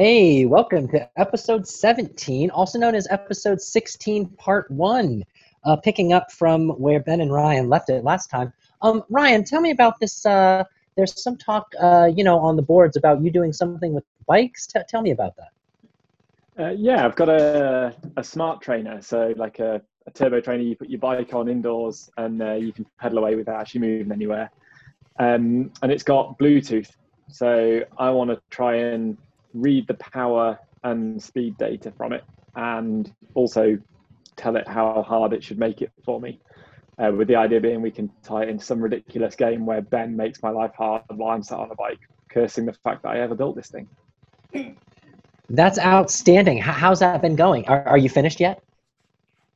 Hey, welcome to episode 17, also known as episode 16, part one, uh, picking up from where Ben and Ryan left it last time. Um, Ryan, tell me about this. Uh, there's some talk, uh, you know, on the boards about you doing something with bikes. T- tell me about that. Uh, yeah, I've got a, a smart trainer, so like a, a turbo trainer. You put your bike on indoors, and uh, you can pedal away without actually moving anywhere. Um, and it's got Bluetooth, so I want to try and read the power and speed data from it and also tell it how hard it should make it for me. Uh, with the idea being we can tie it into some ridiculous game where Ben makes my life hard while I'm sat on a bike, cursing the fact that I ever built this thing. That's outstanding. how's that been going? Are, are you finished yet?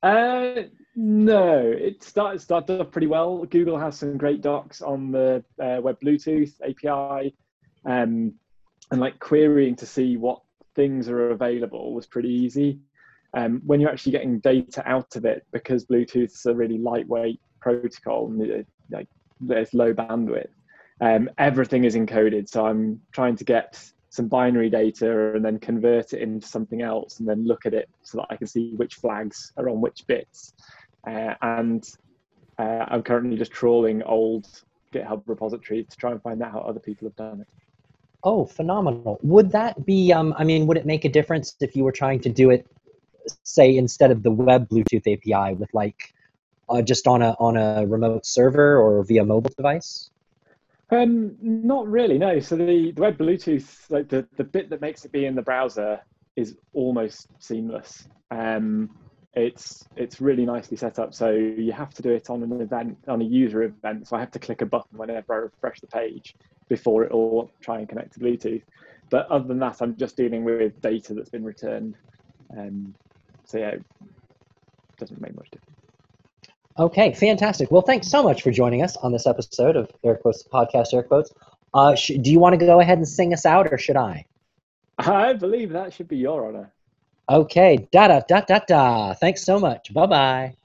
Uh, no, it started, started off pretty well. Google has some great docs on the uh, Web Bluetooth API. Um, and like querying to see what things are available was pretty easy. Um, when you're actually getting data out of it, because Bluetooth is a really lightweight protocol and it, like there's low bandwidth, um, everything is encoded. So I'm trying to get some binary data and then convert it into something else and then look at it so that I can see which flags are on which bits. Uh, and uh, I'm currently just trawling old GitHub repositories to try and find out how other people have done it. Oh, phenomenal. Would that be, um, I mean, would it make a difference if you were trying to do it, say, instead of the web Bluetooth API with like uh, just on a, on a remote server or via mobile device? Um, not really, no. So the, the web Bluetooth, like the, the bit that makes it be in the browser is almost seamless. Um, it's it's really nicely set up. So you have to do it on an event, on a user event. So I have to click a button whenever I refresh the page before it will try and connect to Bluetooth. But other than that, I'm just dealing with data that's been returned. Um, so yeah, it doesn't make much difference. Okay, fantastic. Well, thanks so much for joining us on this episode of Air Quotes Podcast Air Quotes. Uh, sh- do you want to go ahead and sing us out, or should I? I believe that should be your honor. Okay, da da da da da. Thanks so much. Bye bye.